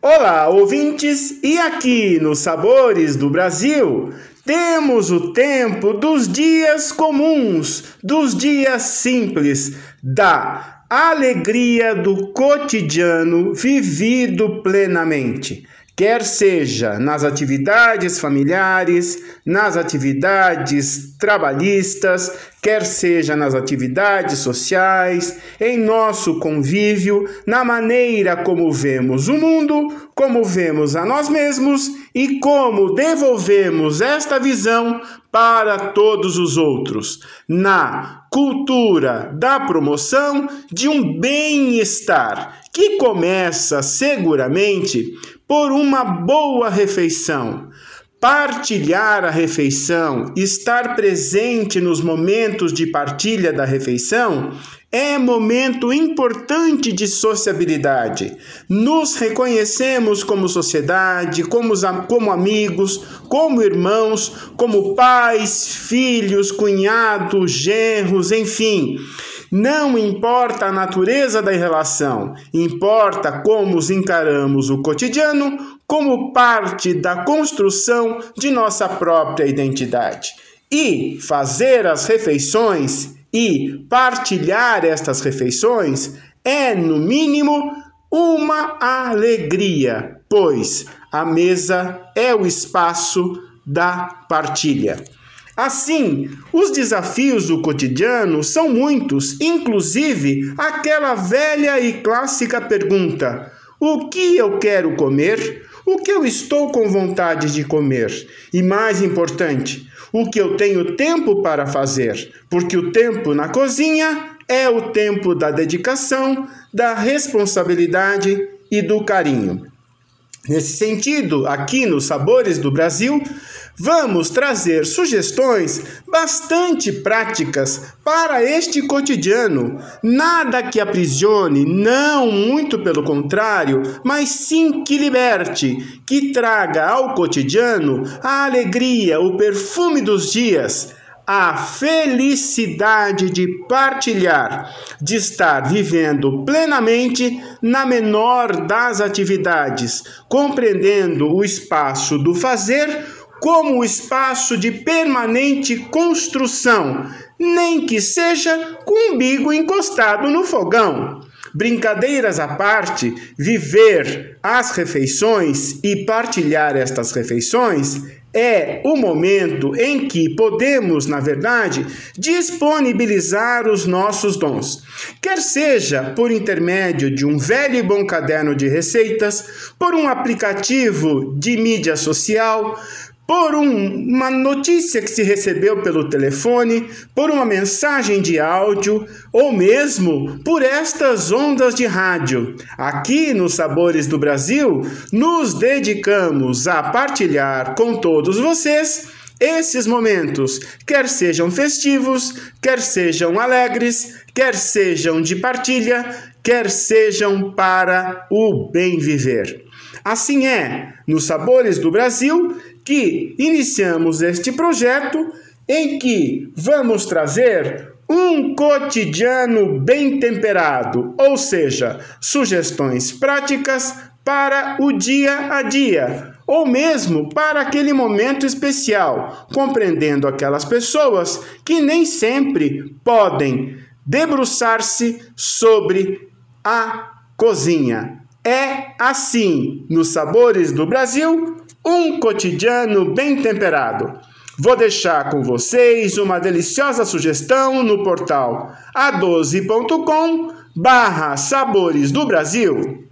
Olá, ouvintes! E aqui nos Sabores do Brasil, temos o tempo dos dias comuns, dos dias simples, da alegria do cotidiano vivido plenamente quer seja nas atividades familiares, nas atividades trabalhistas, quer seja nas atividades sociais, em nosso convívio, na maneira como vemos o mundo, como vemos a nós mesmos e como devolvemos esta visão para todos os outros, na cultura da promoção de um bem-estar que começa seguramente por uma boa refeição. Partilhar a refeição, estar presente nos momentos de partilha da refeição, é momento importante de sociabilidade. Nos reconhecemos como sociedade, como, como amigos, como irmãos, como pais, filhos, cunhados, genros, enfim. Não importa a natureza da relação, importa como os encaramos o cotidiano como parte da construção de nossa própria identidade. E fazer as refeições e partilhar estas refeições é, no mínimo, uma alegria, pois a mesa é o espaço da partilha. Assim, os desafios do cotidiano são muitos, inclusive aquela velha e clássica pergunta: o que eu quero comer? O que eu estou com vontade de comer? E mais importante, o que eu tenho tempo para fazer? Porque o tempo na cozinha é o tempo da dedicação, da responsabilidade e do carinho. Nesse sentido, aqui nos Sabores do Brasil, vamos trazer sugestões bastante práticas para este cotidiano. Nada que aprisione, não muito pelo contrário, mas sim que liberte, que traga ao cotidiano a alegria, o perfume dos dias a felicidade de partilhar, de estar vivendo plenamente na menor das atividades, compreendendo o espaço do fazer como o espaço de permanente construção, nem que seja com o umbigo encostado no fogão. Brincadeiras à parte, viver as refeições e partilhar estas refeições é o momento em que podemos, na verdade, disponibilizar os nossos dons. Quer seja por intermédio de um velho e bom caderno de receitas, por um aplicativo de mídia social, por um, uma notícia que se recebeu pelo telefone, por uma mensagem de áudio ou mesmo por estas ondas de rádio. Aqui nos Sabores do Brasil, nos dedicamos a partilhar com todos vocês esses momentos, quer sejam festivos, quer sejam alegres, quer sejam de partilha, quer sejam para o bem viver. Assim é, nos Sabores do Brasil, que iniciamos este projeto em que vamos trazer um cotidiano bem temperado, ou seja, sugestões práticas para o dia a dia, ou mesmo para aquele momento especial, compreendendo aquelas pessoas que nem sempre podem debruçar-se sobre a cozinha. É assim, nos Sabores do Brasil, um cotidiano bem temperado. Vou deixar com vocês uma deliciosa sugestão no portal a12.com barra Sabores do Brasil.